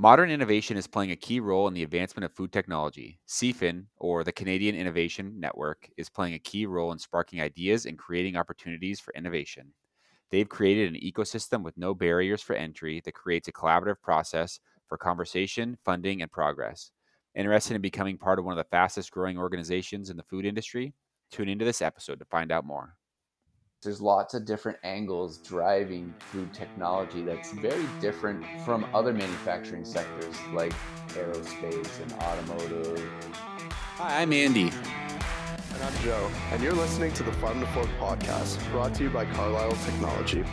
Modern innovation is playing a key role in the advancement of food technology. CFIN, or the Canadian Innovation Network, is playing a key role in sparking ideas and creating opportunities for innovation. They've created an ecosystem with no barriers for entry that creates a collaborative process for conversation, funding, and progress. Interested in becoming part of one of the fastest growing organizations in the food industry? Tune into this episode to find out more. There's lots of different angles driving food technology that's very different from other manufacturing sectors like aerospace and automotive. Hi, I'm Andy. And I'm Joe, and you're listening to the Farm to Fork podcast brought to you by Carlisle Technology.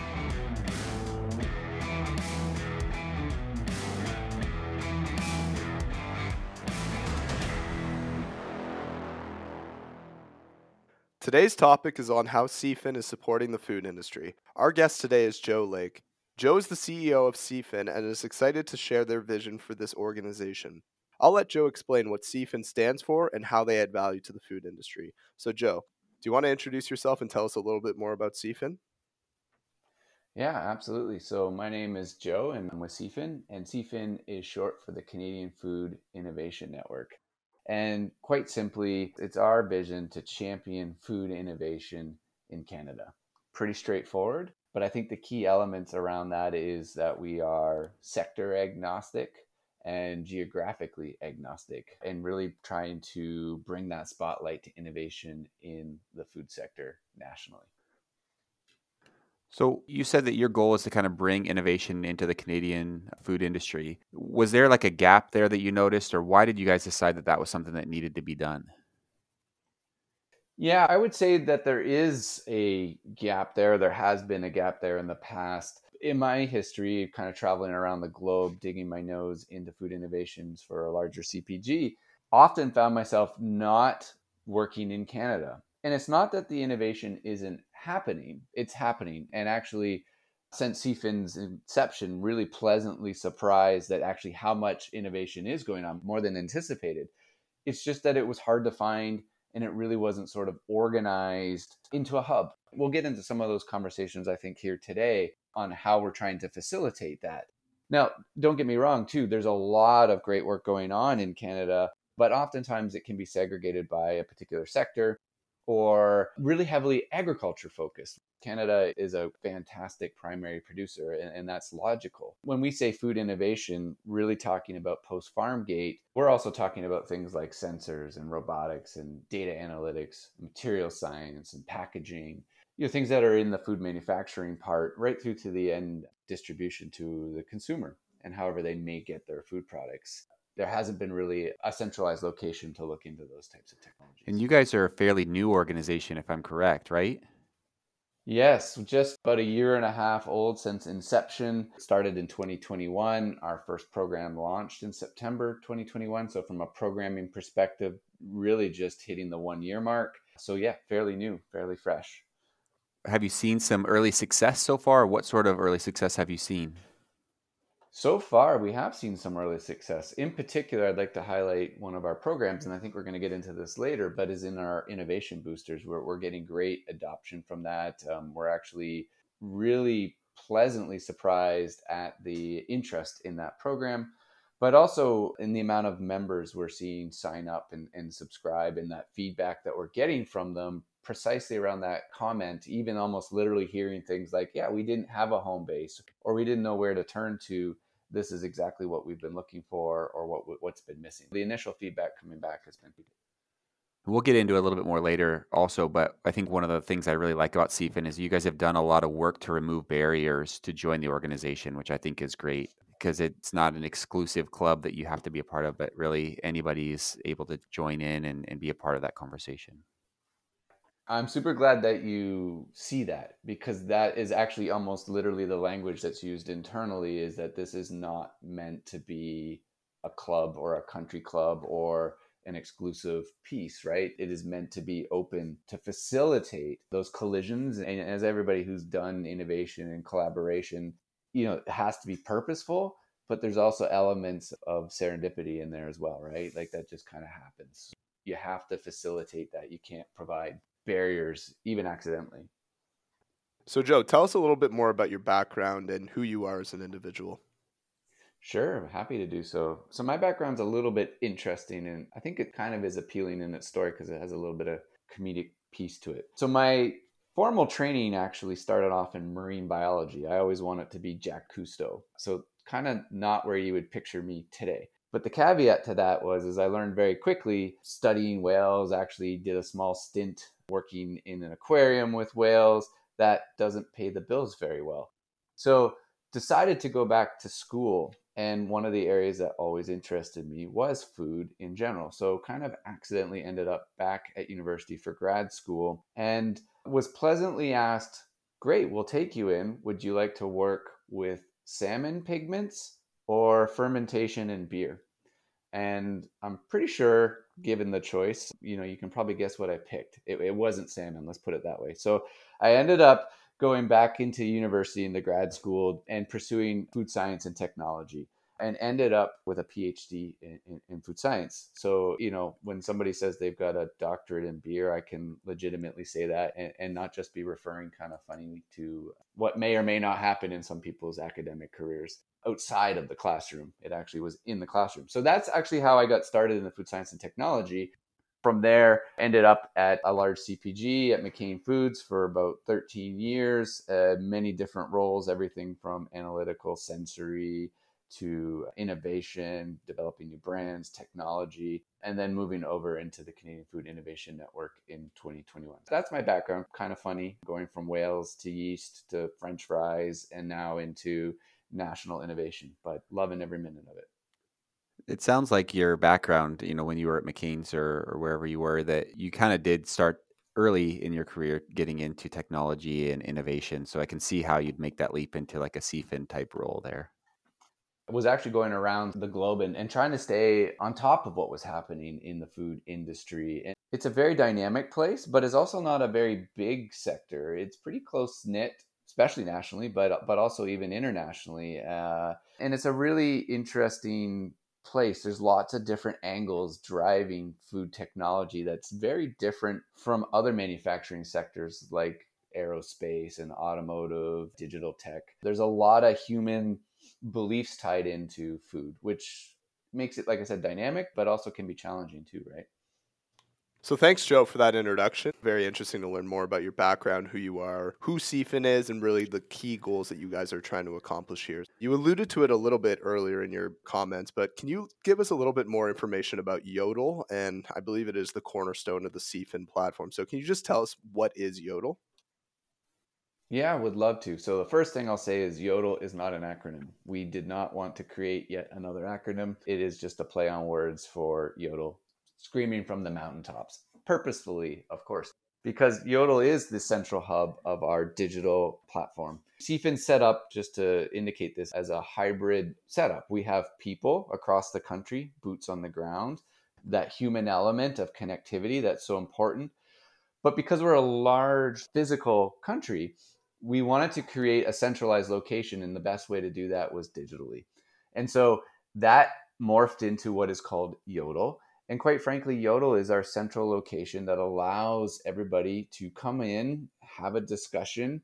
Today's topic is on how CFIN is supporting the food industry. Our guest today is Joe Lake. Joe is the CEO of CFIN and is excited to share their vision for this organization. I'll let Joe explain what CFIN stands for and how they add value to the food industry. So, Joe, do you want to introduce yourself and tell us a little bit more about CFIN? Yeah, absolutely. So, my name is Joe and I'm with CFIN, and CFIN is short for the Canadian Food Innovation Network. And quite simply, it's our vision to champion food innovation in Canada. Pretty straightforward, but I think the key elements around that is that we are sector agnostic and geographically agnostic and really trying to bring that spotlight to innovation in the food sector nationally. So you said that your goal is to kind of bring innovation into the Canadian food industry. Was there like a gap there that you noticed, or why did you guys decide that that was something that needed to be done? Yeah, I would say that there is a gap there. There has been a gap there in the past. In my history, kind of traveling around the globe, digging my nose into food innovations for a larger CPG, often found myself not working in Canada. And it's not that the innovation isn't happening. It's happening. And actually, since CFIN's inception, really pleasantly surprised that actually how much innovation is going on, more than anticipated. It's just that it was hard to find and it really wasn't sort of organized into a hub. We'll get into some of those conversations, I think, here today on how we're trying to facilitate that. Now, don't get me wrong, too, there's a lot of great work going on in Canada, but oftentimes it can be segregated by a particular sector or really heavily agriculture focused. Canada is a fantastic primary producer, and, and, that's logical. When we say food innovation, really talking about post farm gate, we're also talking about things like sensors and robotics and data analytics, material science and packaging, you know, things that are in the food manufacturing part, right through to the end distribution to the consumer and however they may get their food products there hasn't been really a centralized location to look into those types of technologies. And you guys are a fairly new organization, if I'm correct, right? Yes, just about a year and a half old since inception. Started in 2021. Our first program launched in September 2021. So, from a programming perspective, really just hitting the one year mark. So, yeah, fairly new, fairly fresh. Have you seen some early success so far? What sort of early success have you seen? So far, we have seen some early success. In particular, I'd like to highlight one of our programs, and I think we're going to get into this later, but is in our innovation boosters. We're, we're getting great adoption from that. Um, we're actually really pleasantly surprised at the interest in that program, but also in the amount of members we're seeing sign up and, and subscribe, and that feedback that we're getting from them precisely around that comment, even almost literally hearing things like, yeah, we didn't have a home base or we didn't know where to turn to this is exactly what we've been looking for or what what's been missing. The initial feedback coming back has been We'll get into a little bit more later also, but I think one of the things I really like about CFIN is you guys have done a lot of work to remove barriers to join the organization, which I think is great because it's not an exclusive club that you have to be a part of, but really anybody is able to join in and, and be a part of that conversation. I'm super glad that you see that because that is actually almost literally the language that's used internally is that this is not meant to be a club or a country club or an exclusive piece, right? It is meant to be open to facilitate those collisions. And as everybody who's done innovation and collaboration, you know, it has to be purposeful, but there's also elements of serendipity in there as well, right? Like that just kind of happens. You have to facilitate that. You can't provide barriers, even accidentally. So, Joe, tell us a little bit more about your background and who you are as an individual. Sure, happy to do so. So my background's a little bit interesting and I think it kind of is appealing in its story because it has a little bit of comedic piece to it. So my formal training actually started off in marine biology. I always wanted to be Jacques Cousteau. So kind of not where you would picture me today. But the caveat to that was is I learned very quickly studying whales, actually did a small stint working in an aquarium with whales. That doesn't pay the bills very well. So decided to go back to school and one of the areas that always interested me was food in general. So, kind of accidentally ended up back at university for grad school and was pleasantly asked, Great, we'll take you in. Would you like to work with salmon pigments or fermentation and beer? And I'm pretty sure, given the choice, you know, you can probably guess what I picked. It, it wasn't salmon, let's put it that way. So, I ended up going back into university into grad school and pursuing food science and technology and ended up with a PhD in, in, in, food science. So, you know, when somebody says they've got a doctorate in beer, I can legitimately say that and, and not just be referring kind of funny to what may or may not happen in some people's academic careers outside of the classroom. It actually was in the classroom. So that's actually how I got started in the food science and technology from there ended up at a large cpg at mccain foods for about 13 years uh, many different roles everything from analytical sensory to innovation developing new brands technology and then moving over into the canadian food innovation network in 2021 that's my background kind of funny going from whales to yeast to french fries and now into national innovation but loving every minute of it it sounds like your background, you know, when you were at McCain's or, or wherever you were, that you kind of did start early in your career getting into technology and innovation. So I can see how you'd make that leap into like a CFIN type role there. Was actually going around the globe and, and trying to stay on top of what was happening in the food industry. And it's a very dynamic place, but it's also not a very big sector. It's pretty close knit especially nationally, but but also even internationally. Uh, and it's a really interesting place. There's lots of different angles driving food technology that's very different from other manufacturing sectors like aerospace and automotive, digital tech. There's a lot of human beliefs tied into food, which makes it, like I said, dynamic, but also can be challenging too, right? So thanks, Joe, for that introduction. Very interesting to learn more about your background, who you are, who CFIN is, and really the key goals that you guys are trying to accomplish here. You alluded to it a little bit earlier in your comments, but can you give us a little bit more information about Yodel? And I believe it is the cornerstone of the CFIN platform. So can you just tell us what is Yodel? Yeah, would love to. So the first thing I'll say is Yodel is not an acronym. We did not want to create yet another acronym. It is just a play on words for Yodel screaming from the mountaintops, purposefully, of course, because Yodel is the central hub of our digital platform. CFIN set up, just to indicate this, as a hybrid setup. We have people across the country, boots on the ground, that human element of connectivity that's so important. But because we're a large physical country, we wanted to create a centralized location, and the best way to do that was digitally. And so that morphed into what is called Yodel. And quite frankly, Yodel is our central location that allows everybody to come in, have a discussion,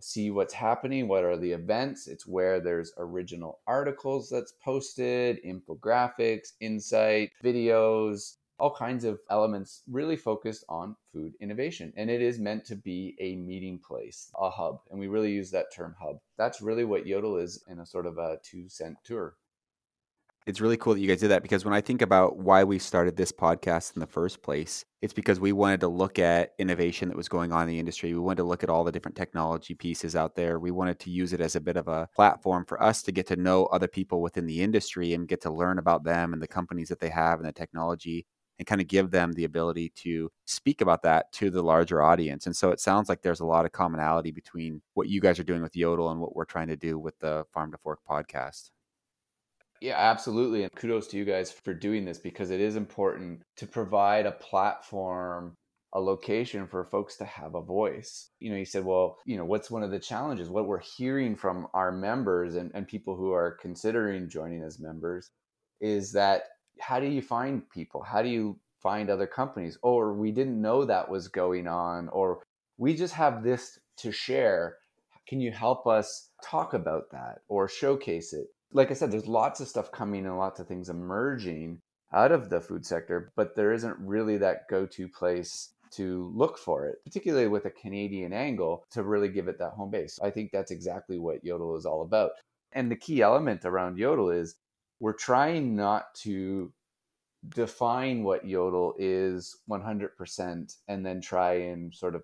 see what's happening, what are the events. It's where there's original articles that's posted, infographics, insight, videos, all kinds of elements really focused on food innovation. And it is meant to be a meeting place, a hub. And we really use that term hub. That's really what Yodel is in a sort of a two cent tour it's really cool that you guys did that because when I think about why we started this podcast in the first place, it's because we wanted to look at innovation that was going on in the industry. We wanted to look at all the different technology pieces out there. We wanted to use it as a bit of a platform for us to get to know other people within the industry and get to learn about them and the companies that they have and the technology and kind of give them the ability to speak about that to the larger audience. And so it sounds like there's a lot of commonality between what you guys are doing with Yodel and what we're trying to do with the Farm to Fork podcast. Yeah, absolutely. And kudos to you guys for doing this because it is important to provide a platform, a location for folks to have a voice. You know, you said, well, you know, what's one of the challenges? What we're hearing from our members and, and people who are considering joining as members is that how do you find people? How do you find other companies? Or we didn't know that was going on, or we just have this to share. Can you help us talk about that or showcase it? like I said, there's lots of stuff coming and lots of things emerging out of the food sector, but there isn't really that go to place to look for it, particularly with a Canadian angle to really give it that home base. I think that's exactly what Yodel is all about. And the key element around Yodel is we're trying not to define what Yodel is 100% and then try and sort of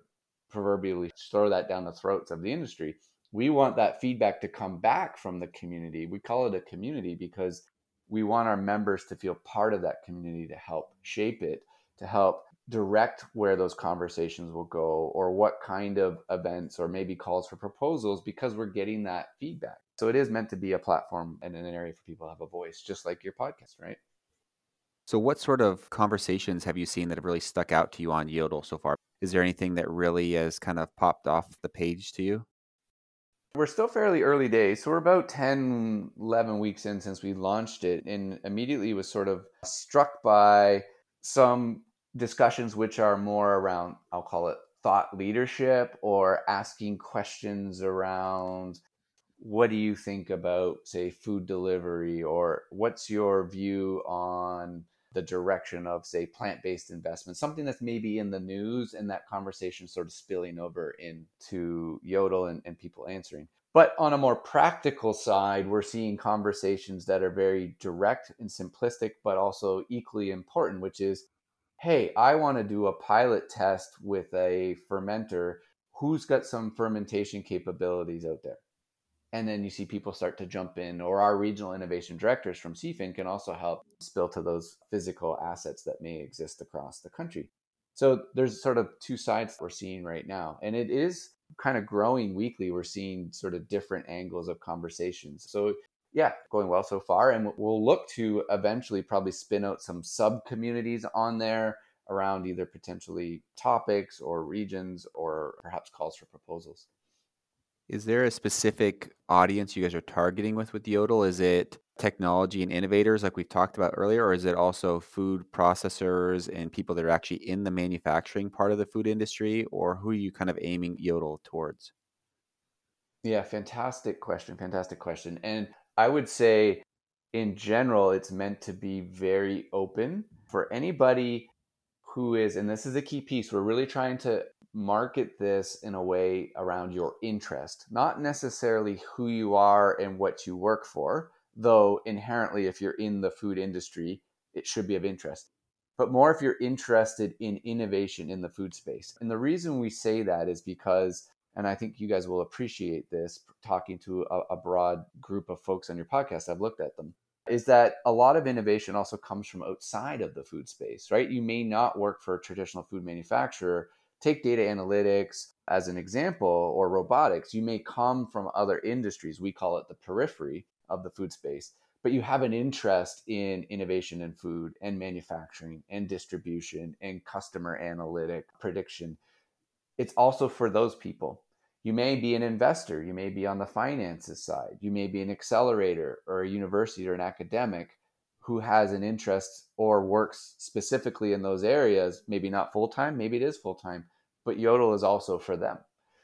proverbially throw that down the throats of the industry. We want that feedback to come back from the community. We call it a community because we want our members to feel part of that community to help shape it, to help direct where those conversations will go or what kind of events or maybe calls for proposals because we're getting that feedback. So it is meant to be a platform and an area for people to have a voice, just like your podcast, right? So, what sort of conversations have you seen that have really stuck out to you on Yodel so far? Is there anything that really has kind of popped off the page to you? We're still fairly early days. So we're about 10, 11 weeks in since we launched it and immediately was sort of struck by some discussions which are more around, I'll call it thought leadership or asking questions around what do you think about, say, food delivery or what's your view on the direction of, say, plant based investment, something that's maybe in the news and that conversation sort of spilling over into Yodel and, and people answering. But on a more practical side, we're seeing conversations that are very direct and simplistic, but also equally important, which is hey, I want to do a pilot test with a fermenter who's got some fermentation capabilities out there and then you see people start to jump in or our regional innovation directors from cfin can also help spill to those physical assets that may exist across the country. So there's sort of two sides we're seeing right now and it is kind of growing weekly. We're seeing sort of different angles of conversations. So yeah going well so far and we'll look to eventually probably spin out some sub communities on there around either potentially topics or regions or perhaps calls for proposals is there a specific audience you guys are targeting with with Yodel? Is it technology and innovators like we've talked about earlier, or is it also food processors and people that are actually in the manufacturing part of the food industry, or who are you kind of aiming Yodel towards? Yeah, fantastic question. Fantastic question. And I would say, in general, it's meant to be very open for anybody who is, and this is a key piece, we're really trying to market this in a way around your interest, not necessarily who you are and what you work for, though inherently, if you're in the food industry, it should be of interest, but more if you're interested in innovation in the food space. And the reason we say that is because, and I think you guys will appreciate this talking to a, a broad group of folks on your podcast, I've looked at them is that a lot of innovation also comes from outside of the food space, right? You may not work for a traditional food manufacturer, take data analytics as an example or robotics, you may come from other industries. We call it the periphery of the food space, but you have an interest in innovation in food and manufacturing and distribution and customer analytic prediction. It's also for those people. You may be an investor, you may be on the finances side, you may be an accelerator or a university or an academic who has an interest or works specifically in those areas, maybe not full time, maybe it is full time, but Yodel is also for them.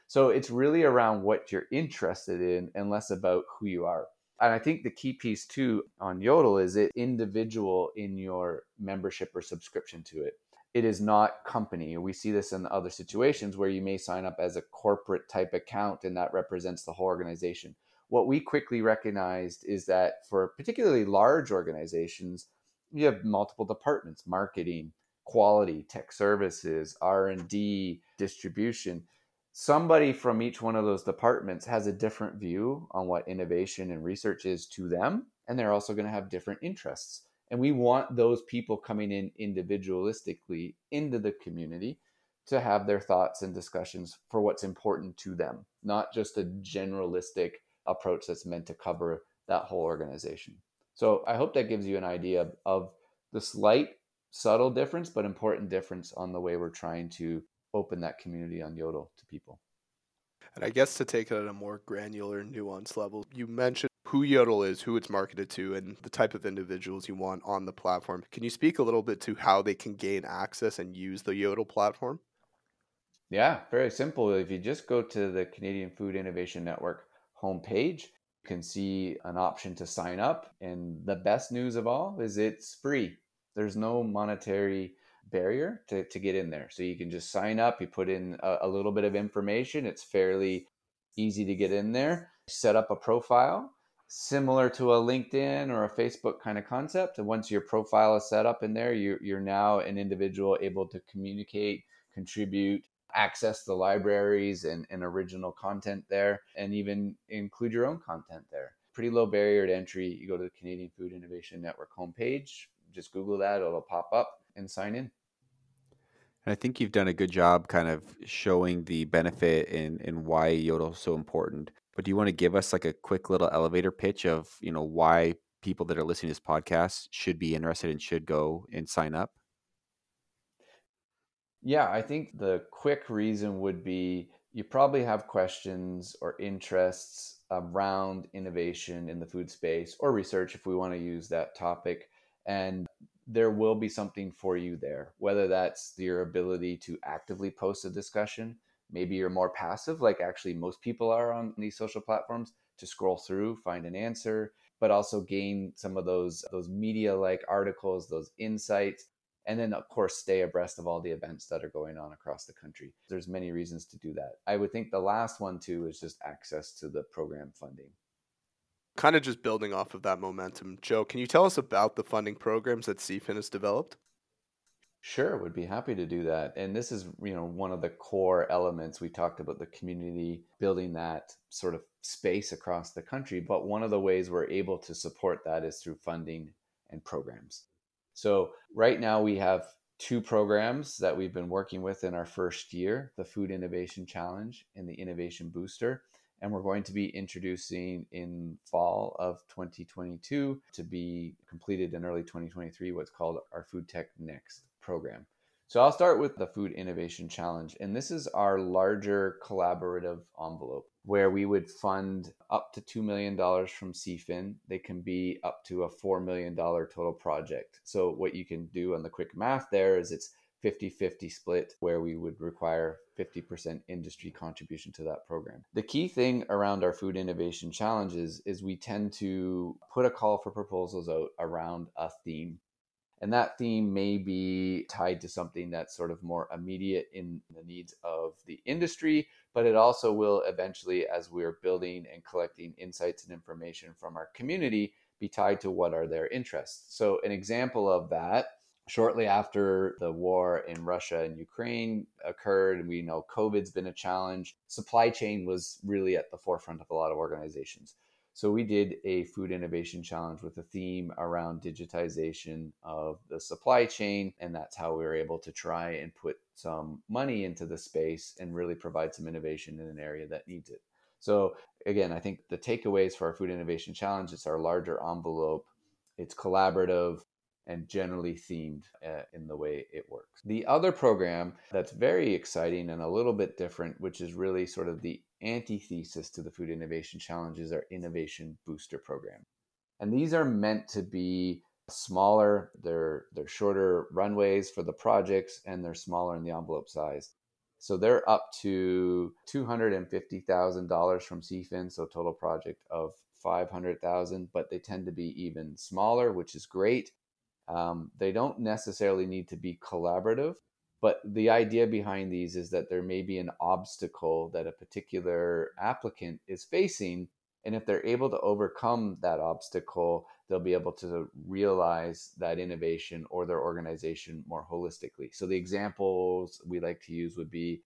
So it's really around what you're interested in and less about who you are. And I think the key piece too on Yodel is it individual in your membership or subscription to it. It is not company. We see this in other situations where you may sign up as a corporate type account and that represents the whole organization. What we quickly recognized is that for particularly large organizations, you have multiple departments, marketing, quality, tech services, R&D, distribution. Somebody from each one of those departments has a different view on what innovation and research is to them, and they're also going to have different interests. And we want those people coming in individualistically into the community to have their thoughts and discussions for what's important to them, not just a generalistic approach that's meant to cover that whole organization. So I hope that gives you an idea of the slight subtle difference, but important difference on the way we're trying to open that community on Yodel to people. And I guess to take it at a more granular, nuanced level, you mentioned who Yodel is, who it's marketed to, and the type of individuals you want on the platform. Can you speak a little bit to how they can gain access and use the Yodel platform? Yeah, very simple. If you just go to the Canadian Food Innovation Network homepage, you can see an option to sign up. And the best news of all is it's free. There's no monetary barrier to, to get in there. So you can just sign up, you put in a, a little bit of information. It's fairly easy to get in there, set up a profile similar to a LinkedIn or a Facebook kind of concept. And once your profile is set up in there, you're, you're now an individual able to communicate, contribute, access the libraries and, and original content there, and even include your own content there. Pretty low barrier to entry. You go to the Canadian Food Innovation Network homepage, just Google that, it'll pop up and sign in. And I think you've done a good job kind of showing the benefit and, and why Yodel is so important. But do you want to give us like a quick little elevator pitch of, you know, why people that are listening to this podcast should be interested and should go and sign up? Yeah, I think the quick reason would be you probably have questions or interests around innovation in the food space or research if we want to use that topic. And there will be something for you there, whether that's your ability to actively post a discussion. Maybe you're more passive, like actually most people are on these social platforms, to scroll through, find an answer, but also gain some of those those media like articles, those insights and then of course stay abreast of all the events that are going on across the country there's many reasons to do that i would think the last one too is just access to the program funding kind of just building off of that momentum. Joe can you tell us about the funding programs that cfin has developed? Sure would be happy to do that. And this is you know one of the core elements. We talked about the community building that sort of space across the country but one of the ways we're able to support that is through funding and programs. So right now we have two programs that we've been working with in our first year the Food Innovation Challenge and the Innovation Booster. And we're going to be introducing in fall of 2022 to be completed in early 2023 what's called our Food Tech Next program. So I'll start with the Food Innovation Challenge. And this is our larger collaborative envelope where we would fund up to $2 million from CFIN. They can be up to a $4 million total project. So what you can do on the quick math there is it's 50 50 split where we would require 50% industry contribution to that program. The key thing around our food innovation challenges is we tend to put a call for proposals out around a theme. And that theme may be tied to something that's sort of more immediate in the needs of the industry, but it also will eventually, as we're building and collecting insights and information from our community, be tied to what are their interests. So, an example of that shortly after the war in Russia and Ukraine occurred, and we know COVID's been a challenge. Supply chain was really at the forefront of a lot of organizations. So we did a food innovation challenge with a theme around digitization of the supply chain. And that's how we were able to try and put some money into the space and really provide some innovation in an area that needs it. So again, I think the takeaways for our food innovation challenge, it's our larger envelope. It's collaborative and generally themed uh, in the way it works. The other program that's very exciting and a little bit different, which is really sort of the antithesis to the Food Innovation Challenge is our Innovation Booster Program. And these are meant to be smaller, they're, they're shorter runways for the projects, and they're smaller in the envelope size. So they're up to $250,000 from CFIN, so total project of 500,000, but they tend to be even smaller, which is great. Um, they don't necessarily need to be collaborative, but the idea behind these is that there may be an obstacle that a particular applicant is facing. And if they're able to overcome that obstacle, they'll be able to realize that innovation or their organization more holistically. So the examples we like to use would be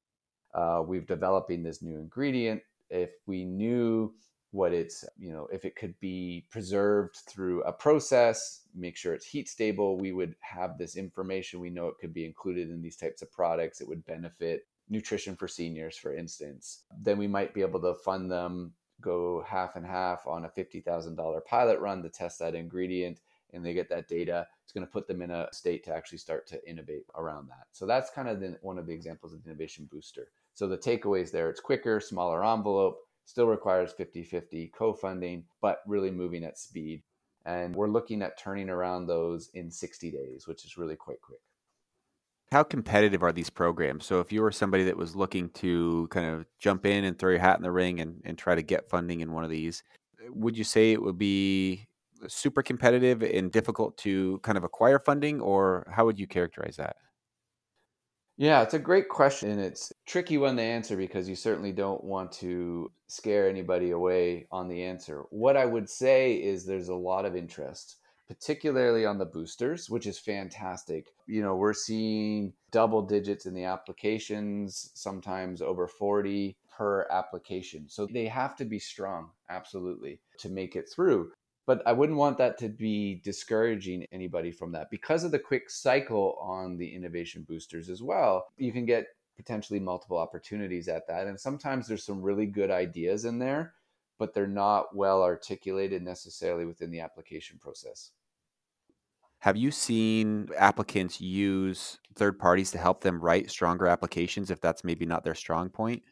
uh, we've developing this new ingredient. If we knew what it's you know if it could be preserved through a process make sure it's heat stable we would have this information we know it could be included in these types of products it would benefit nutrition for seniors for instance. Then we might be able to fund them go half and half on a $50000 pilot run to test that ingredient and they get that data. It's going to put them in a state to actually start to innovate around that. So that's kind of the, one of the examples of the innovation booster. So the takeaways there it's quicker smaller envelope still requires 50 50 co funding, but really moving at speed. And we're looking at turning around those in 60 days, which is really quite quick. How competitive are these programs? So, if you were somebody that was looking to kind of jump in and throw your hat in the ring and, and try to get funding in one of these, would you say it would be super competitive and difficult to kind of acquire funding, or how would you characterize that? Yeah, it's a great question. And it's tricky one to answer because you certainly don't want to scare anybody away on the answer. What I would say is there's a lot of interest, particularly on the boosters, which is fantastic. You know, we're seeing double digits in the applications, sometimes over 40 per application. So they have to be strong, absolutely, to make it through but I wouldn't want that to be discouraging anybody from that because of the quick cycle on the innovation boosters as well. You can get potentially multiple opportunities at that. And sometimes there's some really good ideas in there, but they're not well articulated necessarily within the application process. Have you seen applicants use third parties to help them write stronger applications if that's maybe not their strong point?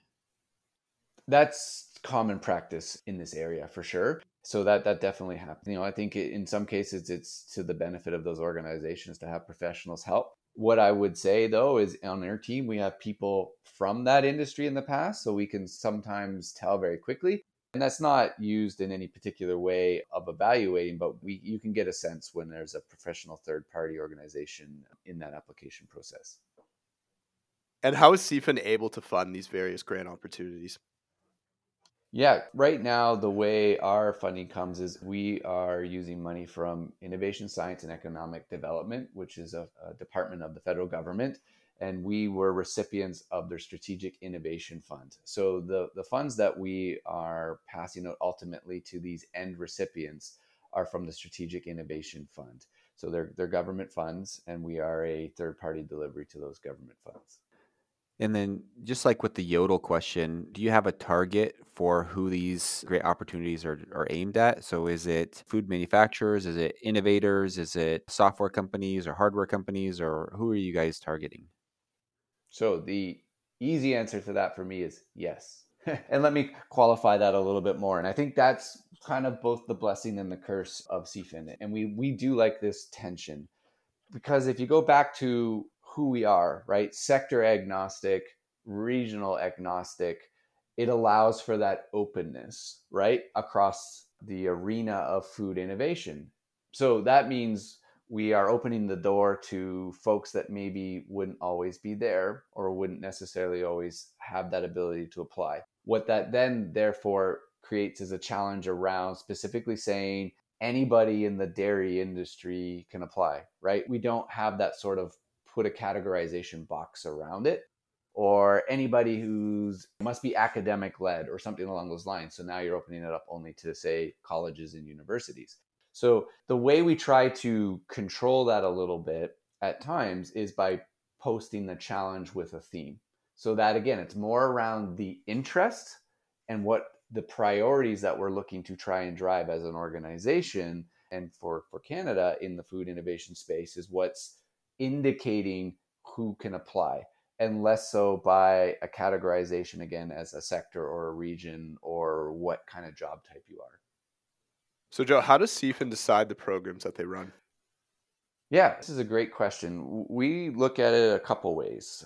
That's common practice in this area for sure so that that definitely happens you know i think in some cases it's to the benefit of those organizations to have professionals help. What i would say though is on our team we have people from that industry in the past so we can sometimes tell very quickly. And that's not used in any particular way of evaluating but we you can get a sense when there's a professional third party organization in that application process. And how is CFIN able to fund these various grant opportunities yeah, right now, the way our funding comes is we are using money from Innovation, Science, and Economic Development, which is a, a, department of the federal government. And we were recipients of their Strategic Innovation Fund. So the, the funds that we are passing out ultimately to these end recipients are from the Strategic Innovation Fund. So they're, they're government funds, and we are a third party delivery to those government funds. And then, just like with the Yodel question, do you have a target for who these great opportunities are, are aimed at? So, is it food manufacturers? Is it innovators? Is it software companies or hardware companies? Or who are you guys targeting? So, the easy answer to that for me is yes. and let me qualify that a little bit more. And I think that's kind of both the blessing and the curse of CFIN. And we, we do like this tension because if you go back to who we are, right? Sector agnostic, regional agnostic. It allows for that openness, right? Across the arena of food innovation. So that means we are opening the door to folks that maybe wouldn't always be there or wouldn't necessarily always have that ability to apply. What that then, therefore, creates is a challenge around specifically saying anybody in the dairy industry can apply, right? We don't have that sort of put a categorization box around it or anybody who's must be academic led or something along those lines. So now you're opening it up only to say colleges and universities. So the way we try to control that a little bit at times is by posting the challenge with a theme. So that again it's more around the interest and what the priorities that we're looking to try and drive as an organization and for for canada in the food innovation space is what's indicating who can apply and less so by a categorization again as a sector or a region or what kind of job type you are. So, Joe, how does CFIN decide the programs that they run? Yeah, this is a great question. We look at it a couple ways.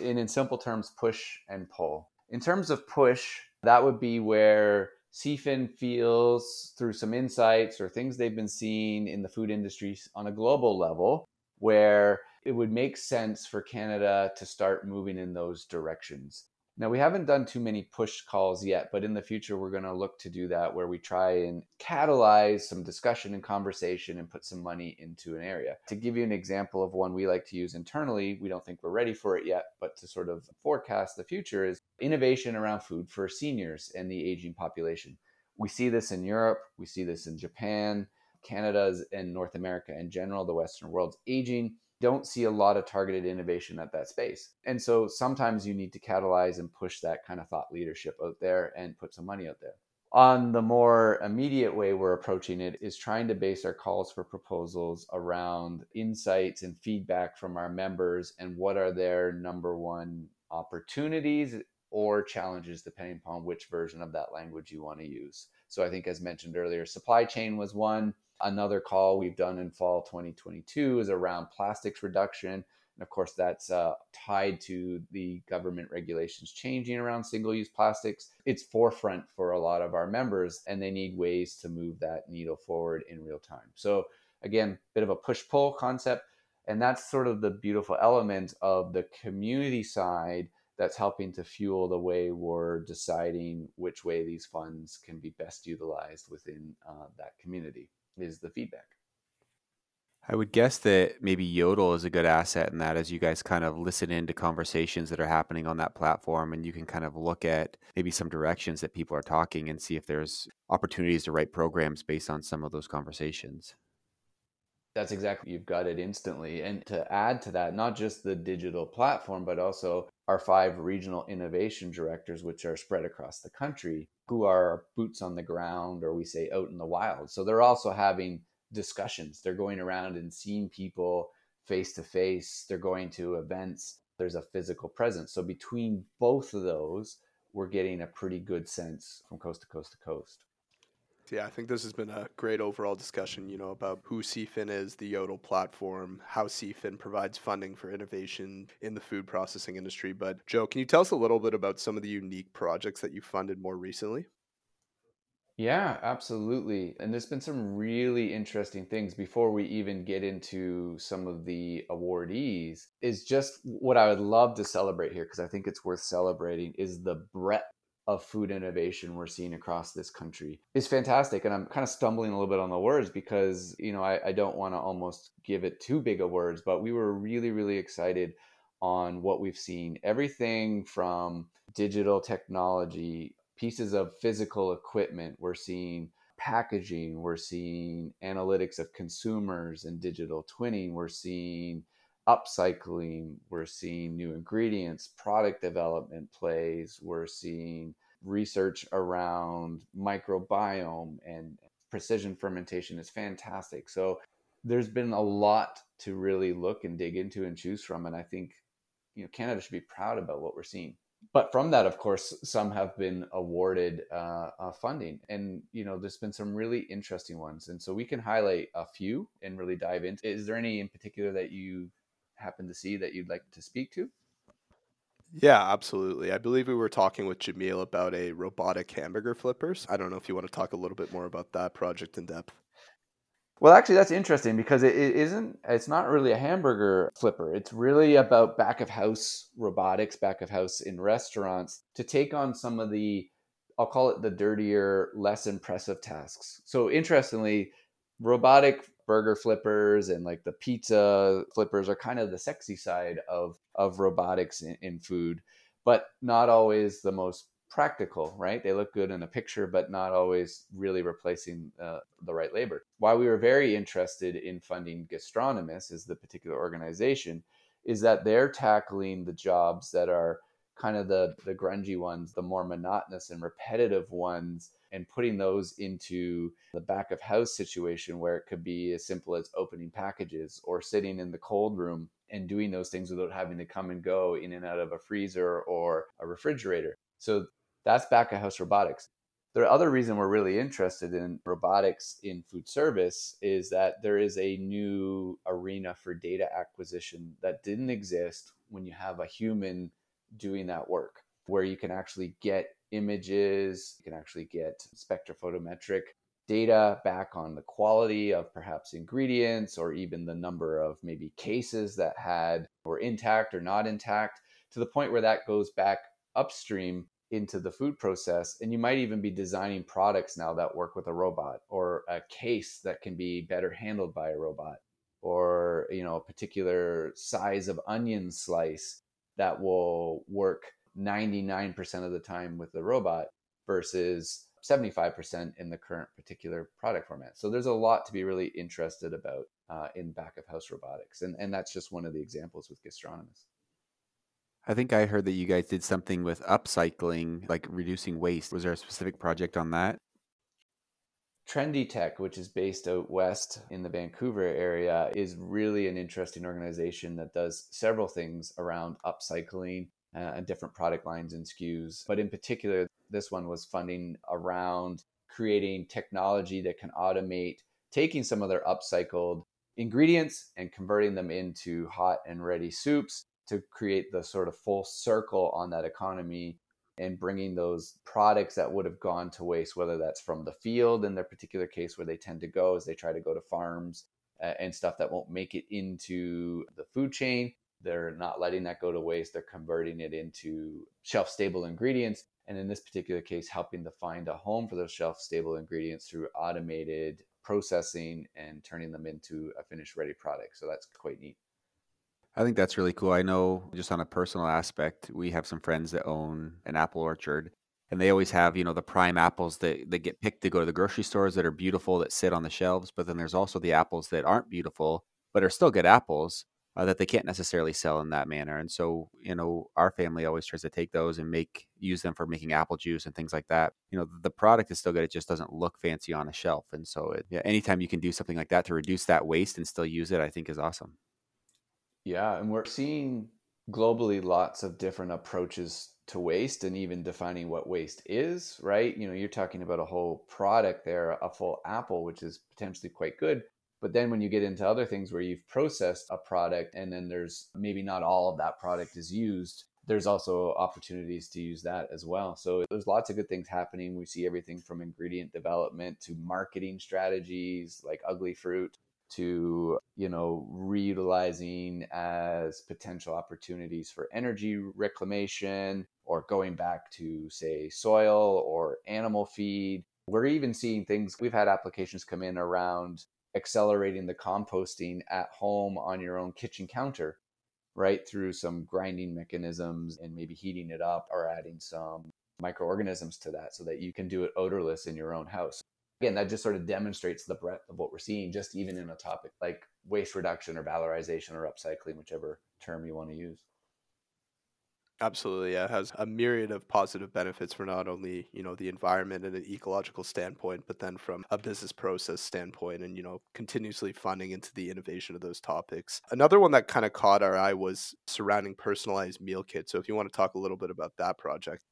And in simple terms, push and pull. In terms of push, that would be where CFIN feels through some insights or things they've been seeing in the food industry on a global level where it would make sense for Canada to start moving in those directions. Now, we haven't done too many push calls yet, but in the future, we're going to look to do that where we try and catalyze some discussion and conversation and put some money into an area. To give you an example of one we like to use internally, we don't think we're ready for it yet, but to sort of forecast the future is innovation around food for seniors and the aging population. We see this in Europe, we see this in Japan, Canada and North America in general, the Western world's aging, don't see a lot of targeted innovation at that space. And so sometimes you need to catalyze and push that kind of thought leadership out there and put some money out there. On the more immediate way we're approaching it is trying to base our calls for proposals around insights and feedback from our members and what are their number one opportunities or challenges depending upon which version of that language you want to use. So I think as mentioned earlier, supply chain was one Another call we've done in fall 2022 is around plastics reduction. And of course, that's uh, tied to the government regulations changing around single use plastics. It's forefront for a lot of our members, and they need ways to move that needle forward in real time. So, again, bit of a push pull concept. And that's sort of the beautiful element of the community side that's helping to fuel the way we're deciding which way these funds can be best utilized within uh, that community is the feedback. I would guess that maybe Yodel is a good asset in that as you guys kind of listen into conversations that are happening on that platform and you can kind of look at maybe some directions that people are talking and see if there's opportunities to write programs based on some of those conversations. That's exactly you've got it instantly. And to add to that, not just the digital platform, but also our five regional innovation directors, which are spread across the country, who are boots on the ground, or we say out in the wild. So they're also having discussions. They're going around and seeing people face to face. They're going to events. There's a physical presence. So between both of those, we're getting a pretty good sense from coast to coast to coast. Yeah, I think this has been a great overall discussion, you know, about who CFIN is, the Yodel platform, how CFIN provides funding for innovation in the food processing industry. But Joe, can you tell us a little bit about some of the unique projects that you funded more recently? Yeah, absolutely. And there's been some really interesting things before we even get into some of the awardees. Is just what I would love to celebrate here because I think it's worth celebrating is the breadth of food innovation we're seeing across this country is fantastic. And I'm kind of stumbling a little bit on the words because, you know, I, I don't want to almost give it too big of words, but we were really, really excited on what we've seen. Everything from digital technology, pieces of physical equipment, we're seeing packaging, we're seeing analytics of consumers and digital twinning, we're seeing upcycling, we're seeing new ingredients, product development plays, we're seeing research around microbiome and precision fermentation is fantastic. So there's been a lot to really look and dig into and choose from and I think you know Canada should be proud about what we're seeing. But from that, of course, some have been awarded uh, uh, funding, and you know, there's been some really interesting ones, and so we can highlight a few and really dive into. Is there any in particular that you happen to see that you'd like to speak to? Yeah, absolutely. I believe we were talking with Jamil about a robotic hamburger flippers. I don't know if you want to talk a little bit more about that project in depth. Well, actually, that's interesting because it, it isn't. It's not really a hamburger flipper. It's really about back of house robotics, back of house in restaurants to take on some of the, I'll call it the dirtier, less impressive tasks. So, interestingly, robotic burger flippers and like the pizza flippers are kind of the sexy side of of robotics in, in food but not always the most practical right? They look good in a picture but not always really replacing uh, the right labor. Why we were very interested in funding Gastronomous is the particular organization is that they're tackling the jobs that are kind of the the grungy ones the more monotonous and repetitive ones and putting those into the back of house situation where it could be as simple as opening packages or sitting in the cold room and doing those things without having to come and go in and out of a freezer or a refrigerator. So that's back of house robotics. The other reason we're really interested in robotics in food service is that there is a new arena for data acquisition that didn't exist when you have a human doing that work, where you can actually get images. You can actually get spectrophotometric data back on the quality of perhaps ingredients or even the number of maybe cases that had were intact or not intact to the point where that goes back upstream into the food process and you might even be designing products now that work with a robot or a case that can be better handled by a robot or you know a particular size of onion slice that will work 99% of the time with the robot versus 75% in the current particular product format. So there's a lot to be really interested about uh, in back of house robotics. And, and that's just one of the examples with Gastronomous. I think I heard that you guys did something with upcycling, like reducing waste. Was there a specific project on that? Trendi Tech, which is based out west in the Vancouver area, is really an interesting organization that does several things around upcycling and different product lines and SKUs. But in particular, this one was funding around creating technology that can automate taking some of their upcycled ingredients and converting them into hot and ready soups to create the sort of full circle on that economy and bringing those products that would have gone to waste, whether that's from the field in their particular case where they tend to go as they try to go to farms uh, and stuff that won't make it into the food chain. They're not letting that go to waste. They're converting it into shelf stable ingredients. And in this particular case, helping to find a home for those shelf stable ingredients through automated processing and turning them into a finished ready product. So that's quite neat. I think that's really cool. I know just on a personal aspect, we have some friends that own an apple orchard and they always have, you know, the prime apples that, that get picked to go to the grocery stores that are beautiful that sit on the shelves. But then there's also the apples that aren't beautiful, but are still good apples uh, that they can't necessarily sell in that manner. And so, you know, our family always tries to take those and make use them for making apple juice and things like that. You know, the product is still good; it just doesn't look fancy on a shelf. And so, it, yeah, anytime you can do something like that to reduce that waste and still use it, I think is awesome. Yeah, and we're seeing globally lots of different approaches to waste and even defining what waste is, right? You know, you're talking about a whole product there, a full apple, which is potentially quite good. But then when you get into other things where you've processed a product and then there's maybe not all of that product is used, there's also opportunities to use that as well. So there's lots of good things happening. We see everything from ingredient development to marketing strategies like ugly fruit to you know reutilizing as potential opportunities for energy reclamation or going back to say soil or animal feed we're even seeing things we've had applications come in around accelerating the composting at home on your own kitchen counter right through some grinding mechanisms and maybe heating it up or adding some microorganisms to that so that you can do it odorless in your own house again, that just sort of demonstrates the breadth of what we're seeing, just even in a topic like waste reduction or valorization or upcycling, whichever term you want to use. Absolutely, yeah. It has a myriad of positive benefits for not only, you know, the environment and an ecological standpoint, but then from a business process standpoint and, you know, continuously funding into the innovation of those topics. Another one that kind of caught our eye was surrounding personalized meal kits. So if you want to talk a little bit about that project.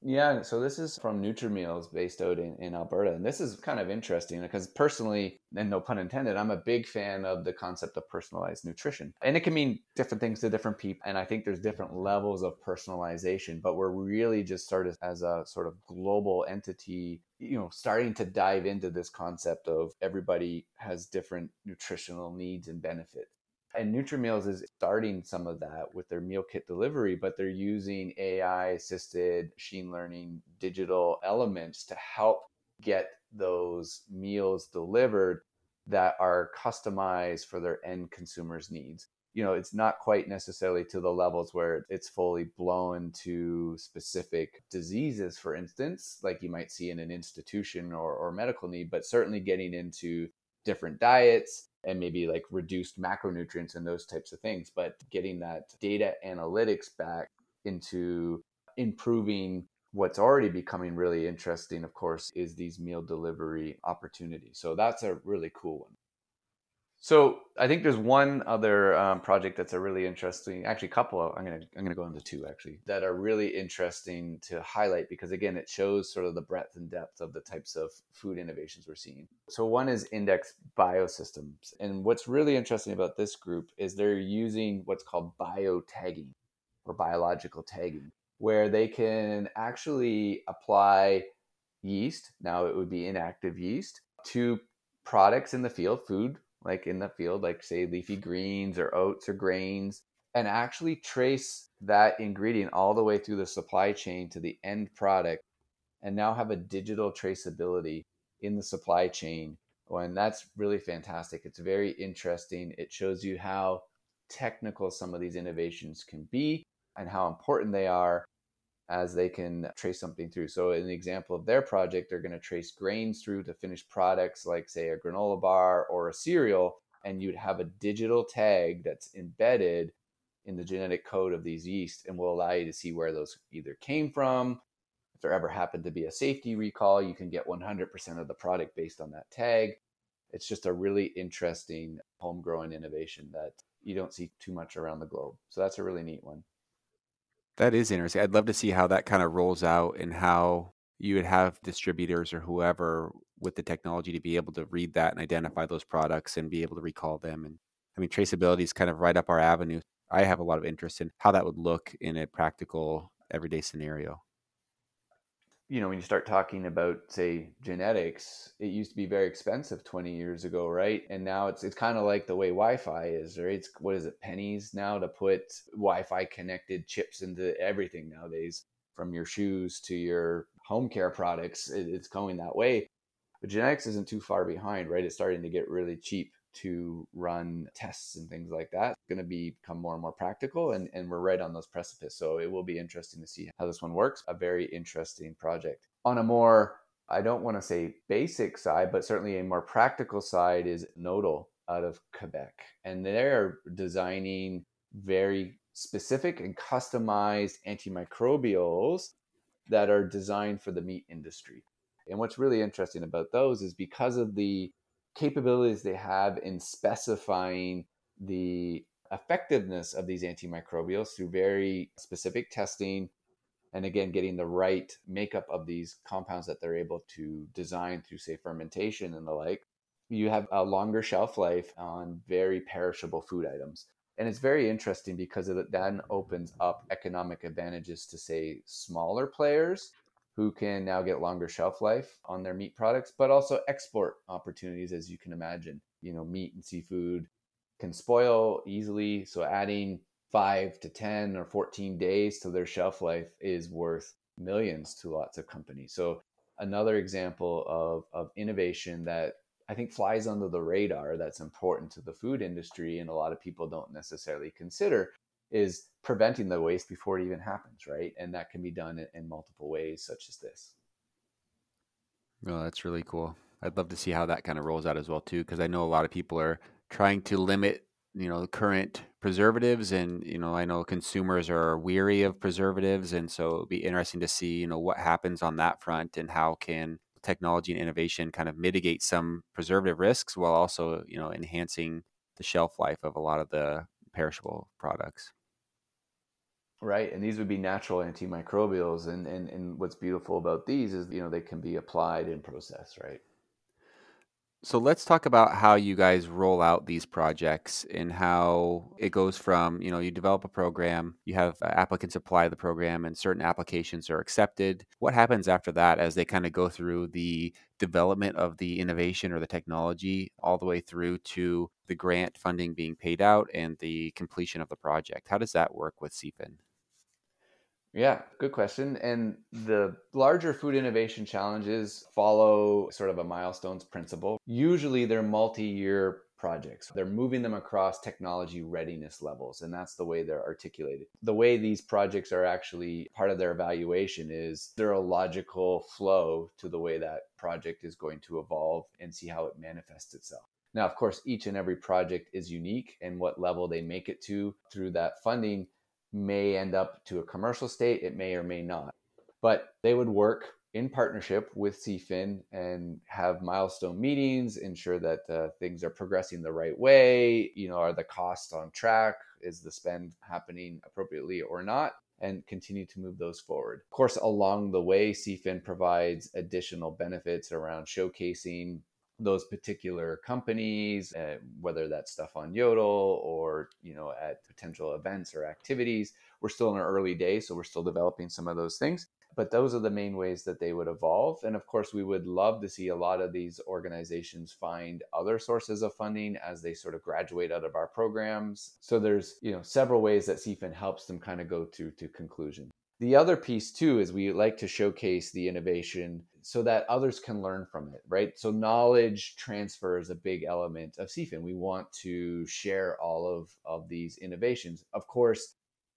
Yeah, so this is from NutriMeals based out in, in Alberta. And this is kind of interesting because personally, and no pun intended, I'm a big fan of the concept of personalized nutrition. And it can mean different things to different people. And I think there's different levels of personalization, but we're really just started as a sort of global entity, you know, starting to dive into this concept of everybody has different nutritional needs and benefits. And NutriMeals is starting some of that with their meal kit delivery, but they're using AI assisted machine learning digital elements to help get those meals delivered that are customized for their end consumers' needs. You know, it's not quite necessarily to the levels where it's fully blown to specific diseases, for instance, like you might see in an institution or, or medical need, but certainly getting into different diets and maybe like reduced macronutrients and those types of things. But getting that data analytics back into improving what's already becoming really interesting, of course, is these meal delivery opportunities. So that's a really cool one. So I think there's one other um, project that's a really interesting, actually, couple. Of, I'm gonna I'm gonna go into two actually that are really interesting to highlight because again, it shows sort of the breadth and depth of the types of food innovations we're seeing. So one is Index Biosystems, and what's really interesting about this group is they're using what's called bio tagging or biological tagging, where they can actually apply yeast. Now it would be inactive yeast to products in the field, food like in the field, like say leafy greens or oats or grains, and actually trace that ingredient all the way through the supply chain to the end product and now have a digital traceability in the supply chain. Oh, and that's really fantastic. It's very interesting. It shows you how technical some of these innovations can be and how important they are as they can trace something through. So, the example of their project, they're going to trace grains through to finished products like, say, a granola bar or a cereal, and you'd have a digital tag that's embedded in the genetic code of these yeast and will allow you to see where those either came from. If there ever happened to be a safety recall, you can get 100% of the product based on that tag. It's just a really interesting homegrown innovation that you don't see too much around the globe. So, that's a really neat one. That is interesting. I'd love to see how that kind of rolls out and how you would have distributors or whoever with the technology to be able to read that and identify those products and be able to recall them. And I mean, traceability is kind of right up our avenue. I have a lot of interest in how that would look in a practical everyday scenario you know, when you start talking about, say, genetics, it used to be very expensive 20 years ago, right? And now it's it's kind of like the way Wi-Fi is, right? It's what is it, pennies now to put Wi-Fi connected chips into everything nowadays, from your shoes to your home care products. It, it's going that way. But genetics isn't too far behind, right? It's starting to get really cheap to run tests and things like that. It's going to become more and more practical, and, and we're right on those precipice. So it will be interesting to see how this one works. A very interesting project. On a more, I don't want to say basic side, but certainly a more practical side is Nodal out of Quebec. And they're designing very specific and customized antimicrobials that are designed for the meat industry. And what's really interesting about those is because of the capabilities they have in specifying the effectiveness of these antimicrobials through very specific testing and again getting the right makeup of these compounds that they're able to design through say fermentation and the like you have a longer shelf life on very perishable food items. And it's very interesting because it then opens up economic advantages to say smaller players who can now get longer shelf life on their meat products, but also export opportunities, as you can imagine. You know, meat and seafood can spoil easily. So adding five to 10 or 14 days to their shelf life is worth millions to lots of companies. So another example of, of innovation that I think flies under the radar that's important to the food industry and a lot of people don't necessarily consider is preventing the waste before it even happens, right? And that can be done in, multiple ways, such as this. Well, that's really cool. I'd love to see how that kind of rolls out as well too, because I know a lot of people are trying to limit, you know, the current preservatives, and you know, I know consumers are weary of preservatives, and so it'll be interesting to see, you know, what happens on that front and how can technology and innovation kind of mitigate some preservative risks while also, you know, enhancing the shelf life of a lot of the perishable products. Right. And these would be natural antimicrobials. And, and, and what's beautiful about these is, you know, they can be applied in process, right? So let's talk about how you guys roll out these projects and how it goes from, you know, you develop a program, you have uh, applicants apply the program and certain applications are accepted. What happens after that as they kind of go through the development of the innovation or the technology all the way through to the grant funding being paid out and the completion of the project? How does that work with CFIN? Yeah, good question. And the larger food innovation challenges follow sort of a milestones principle. Usually they're multi year projects. They're moving them across technology readiness levels, and that's the way they're articulated. The way these projects are actually part of their evaluation is there a logical flow to the way that project is going to evolve and see how it manifests itself. Now, of course, each and every project is unique, and what level they make it to through that funding may end up to a commercial state, it may or may not. But they would work in partnership with CFIN and have milestone meetings, ensure that uh, things are progressing the right way. You know, are the costs on track? Is the spend happening appropriately or not? And continue to move those forward. Of course, along the way, CFIN provides additional benefits around showcasing those particular companies, uh, whether that's stuff on Yodel or you know at potential events or activities. We're still in our early days, so we're still developing some of those things. But those are the main ways that they would evolve. And of course, we would love to see a lot of these organizations find other sources of funding as they sort of graduate out of our programs. So there's you know several ways that CFIN helps them kind of go to to conclusion. The other piece too is we like to showcase the innovation so that others can learn from it, right? So knowledge transfer is a big element of CFIN. We want to share all of, of these innovations. Of course,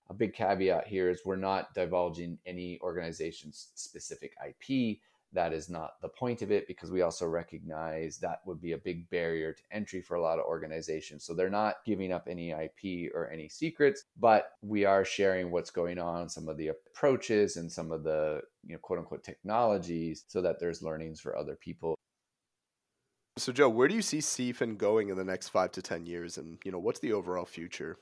a big caveat here is we're not divulging any organization's specific IP that is not the point of it because we also recognize that would be a big barrier to entry for a lot of organizations. So they're not giving up any IP or any secrets, but we are sharing what's going on, some of the approaches and some of the, you know, quote unquote technologies so that there's learnings for other people. So Joe, where do you see CFIN going in the next 5 to 10 years and, you know, what's the overall future?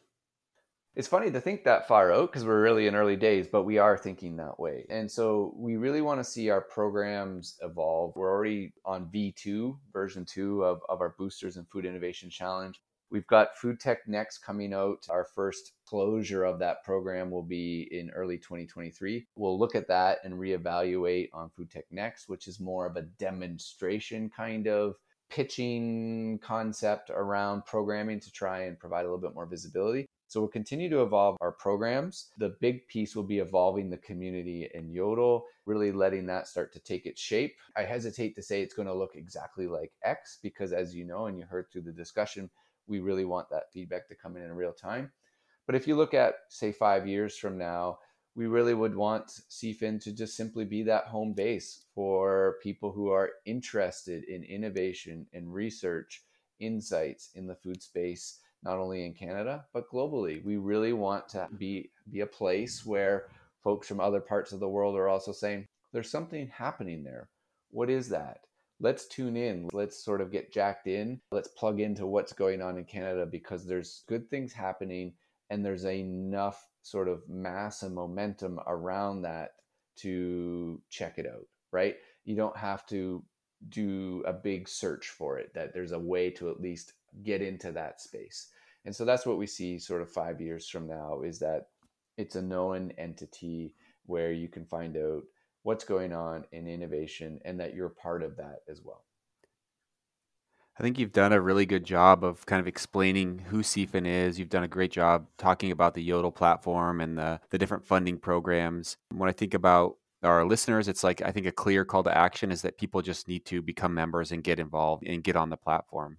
It's funny to think that far out because we're really in early days, but we are thinking that way. And so we really want to see our programs evolve. We're already on V2, version two of, of our Boosters and Food Innovation Challenge. We've got Food Tech Next coming out. Our first closure of that program will be in early 2023. We'll look at that and reevaluate on Food Tech Next, which is more of a demonstration kind of pitching concept around programming to try and provide a little bit more visibility. So we'll continue to evolve our programs. The big piece will be evolving the community in Yodel, really letting that start to take its shape. I hesitate to say it's going to look exactly like X because, as you know, and you heard through the discussion, we really want that feedback to come in in real time. But if you look at, say, five years from now, we really would want CFIN to just simply be that home base for people who are interested in innovation and research, insights in the food space, not only in Canada, but globally. We really want to be, be a place where folks from other parts of the world are also saying, there's something happening there. What is that? let's tune in. Let's sort of get jacked in. Let's plug into what's going on in Canada because there's good things happening and there's enough sort of mass and momentum around that to check it out, right? You don't have to do a big search for it, that there's a way to at least get into that space. And so that's what we see sort of five years from now is that it's a known entity where you can find out what's going on in innovation and that you're part of that as well. I think you've done a really good job of kind of explaining who CFIN is. You've done a great job talking about the Yodel platform and the, the different funding programs. When I think about our listeners, it's like I think a clear call to action is that people just need to become members and get involved and get on the platform.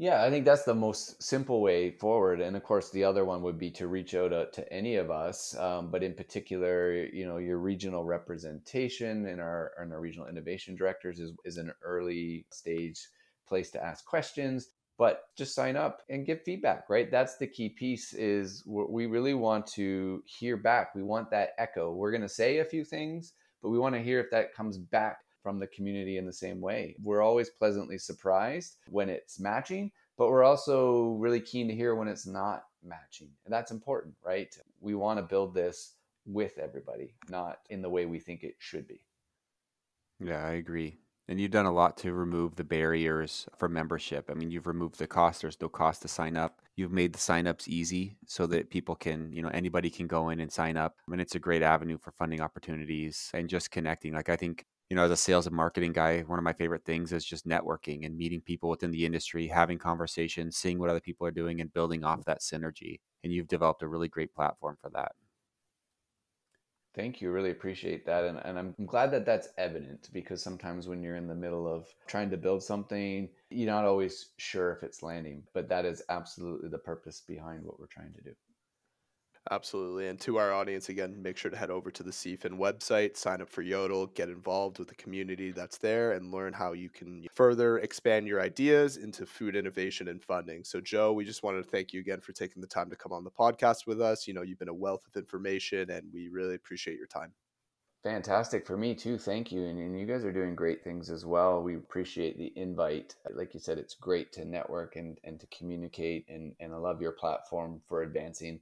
Yeah, I think that's the most simple way forward. And of course, the other one would be to reach out to, to any of us, um, but in particular, you know, your regional representation and our, and our regional innovation directors is, is an early stage place to ask questions. But just sign up and give feedback, right? That's the key piece. Is we really want to hear back. We want that echo. We're going to say a few things, but we want to hear if that comes back from the community in the same way. We're always pleasantly surprised when it's matching, but we're also really keen to hear when it's not matching. And that's important, right? We want to build this with everybody, not in the way we think it should be. Yeah, I agree. And you've done a lot to remove the barriers for membership. I mean, you've removed the cost. There's no cost to sign up. You've made the signups easy so that people can, you know, anybody can go in and sign up. I mean, it's a great avenue for funding opportunities and just connecting. Like, I think you know, as a sales and marketing guy, one of my favorite things is just networking and meeting people within the industry, having conversations, seeing what other people are doing, and building off that synergy. And you've developed a really great platform for that. Thank you. Really appreciate that. And, and I'm glad that that's evident because sometimes when you're in the middle of trying to build something, you're not always sure if it's landing. But that is absolutely the purpose behind what we're trying to do. Absolutely. And to our audience, again, make sure to head over to the CFIN website, sign up for Yodel, get involved with the community that's there, and learn how you can further expand your ideas into food innovation and funding. So, Joe, we just wanted to thank you again for taking the time to come on the podcast with us. You know, you've been a wealth of information, and we really appreciate your time. Fantastic for me too. Thank you. And, and, you guys are doing great things as well. We appreciate the invite. Like you said, it's great to network and, and to communicate. And, and I love your platform for advancing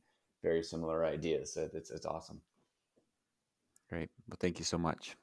very similar ideas. So it's, it's awesome. Great. Well, thank you so much.